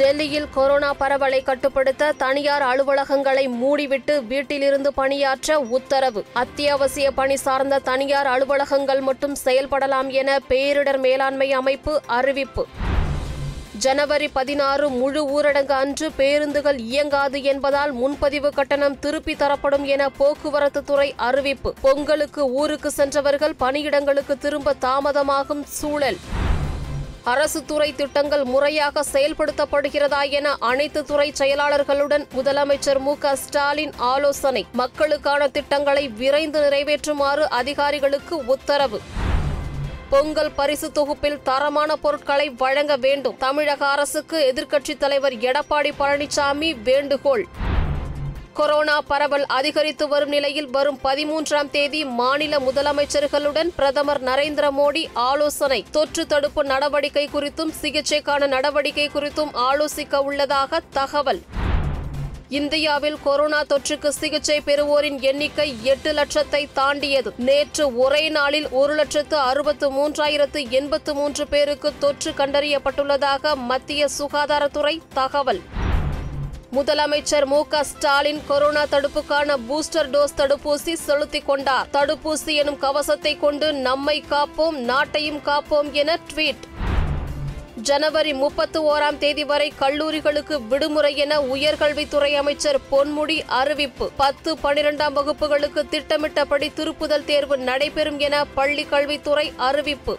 டெல்லியில் கொரோனா பரவலை கட்டுப்படுத்த தனியார் அலுவலகங்களை மூடிவிட்டு வீட்டிலிருந்து பணியாற்ற உத்தரவு. அத்தியாவசிய பணி சார்ந்த தனியார் அலுவலகங்கள் மட்டும் செயல்படலாம் என பேரிடர் மேலாண்மை அமைப்பு அறிவிப்பு. ஜனவரி பதினாறு முழு ஊரடங்கு அன்று பேருந்துகள் இயங்காது என்பதால் முன்பதிவு கட்டணம் திருப்பி தரப்படும் என போக்குவரத்து துறை அறிவிப்பு. பொங்கலுக்கு ஊருக்கு சென்றவர்கள் பணியிடங்களுக்கு திரும்ப தாமதமாகும் சூழல். அரசு துறை திட்டங்கள் முறையாக செயல்படுத்தப்படுகிறதா என அனைத்து துறை செயலாளர்களுடன் முதலமைச்சர் மு க ஸ்டாலின் ஆலோசனை. மக்களுக்கான திட்டங்களை விரைந்து நிறைவேற்றுமாறு அதிகாரிகளுக்கு உத்தரவு. பொங்கல் பரிசு தொகுப்பில் தரமான பொருட்களை வழங்க வேண்டும். தமிழக அரசுக்கு எதிர்க்கட்சித் தலைவர் எடப்பாடி பழனிசாமி வேண்டுகோள். கொரோனா பரவல் அதிகரித்து வரும் நிலையில் வரும் பதிமூன்றாம் தேதி மாநில முதலமைச்சர்களுடன் பிரதமர் நரேந்திர மோடி ஆலோசனை. தொற்று தடுப்பு நடவடிக்கை குறித்தும் சிகிச்சைக்கான நடவடிக்கை குறித்தும் ஆலோசிக்க உள்ளதாக தகவல். இந்தியாவில் கொரோனா தொற்றுக்கு சிகிச்சை பெறுவோரின் எண்ணிக்கை எட்டு லட்சத்தை தாண்டியது. நேற்று ஒரே நாளில் ஒரு லட்சத்து அறுபத்து மூன்றாயிரத்து எண்பத்து மூன்று பேருக்கு தொற்று கண்டறியப்பட்டுள்ளதாக மத்திய சுகாதாரத்துறை தகவல். முதலமைச்சர் மு க ஸ்டாலின் கொரோனா தடுப்புக்கான பூஸ்டர் டோஸ் தடுப்பூசி செலுத்திக் கொண்டார். தடுப்பூசி எனும் கவசத்தை கொண்டு நம்மை காப்போம் நாட்டையும் காப்போம் என ட்வீட். ஜனவரி முப்பத்து ஓராம் தேதி வரை கல்லூரிகளுக்கு விடுமுறை என உயர்கல்வித்துறை அமைச்சர் பொன்முடி அறிவிப்பு. பத்து பனிரெண்டாம் வகுப்புகளுக்கு திட்டமிட்டபடி திருப்புதல் தேர்வு நடைபெறும் என பள்ளிக் கல்வித்துறை அறிவிப்பு.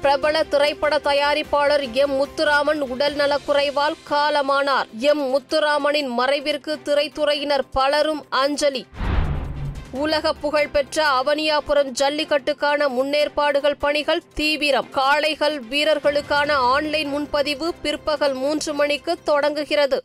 பிரபல திரைப்பட தயாரிப்பாளர் எம். முத்துராமன் உடல் நலக்குறைவால் காலமானார். எம். முத்துராமனின் மறைவிற்கு திரைத்துறையினர் பலரும் அஞ்சலி. உலக புகழ்பெற்ற அவனியாபுரம் ஜல்லிக்கட்டுக்கான முன்னேற்பாடுகள் பணிகள் தீவிரம். காளைகள் வீரர்களுக்கான ஆன்லைன் முன்பதிவு பிற்பகல் மூன்று மணிக்கு தொடங்குகிறது.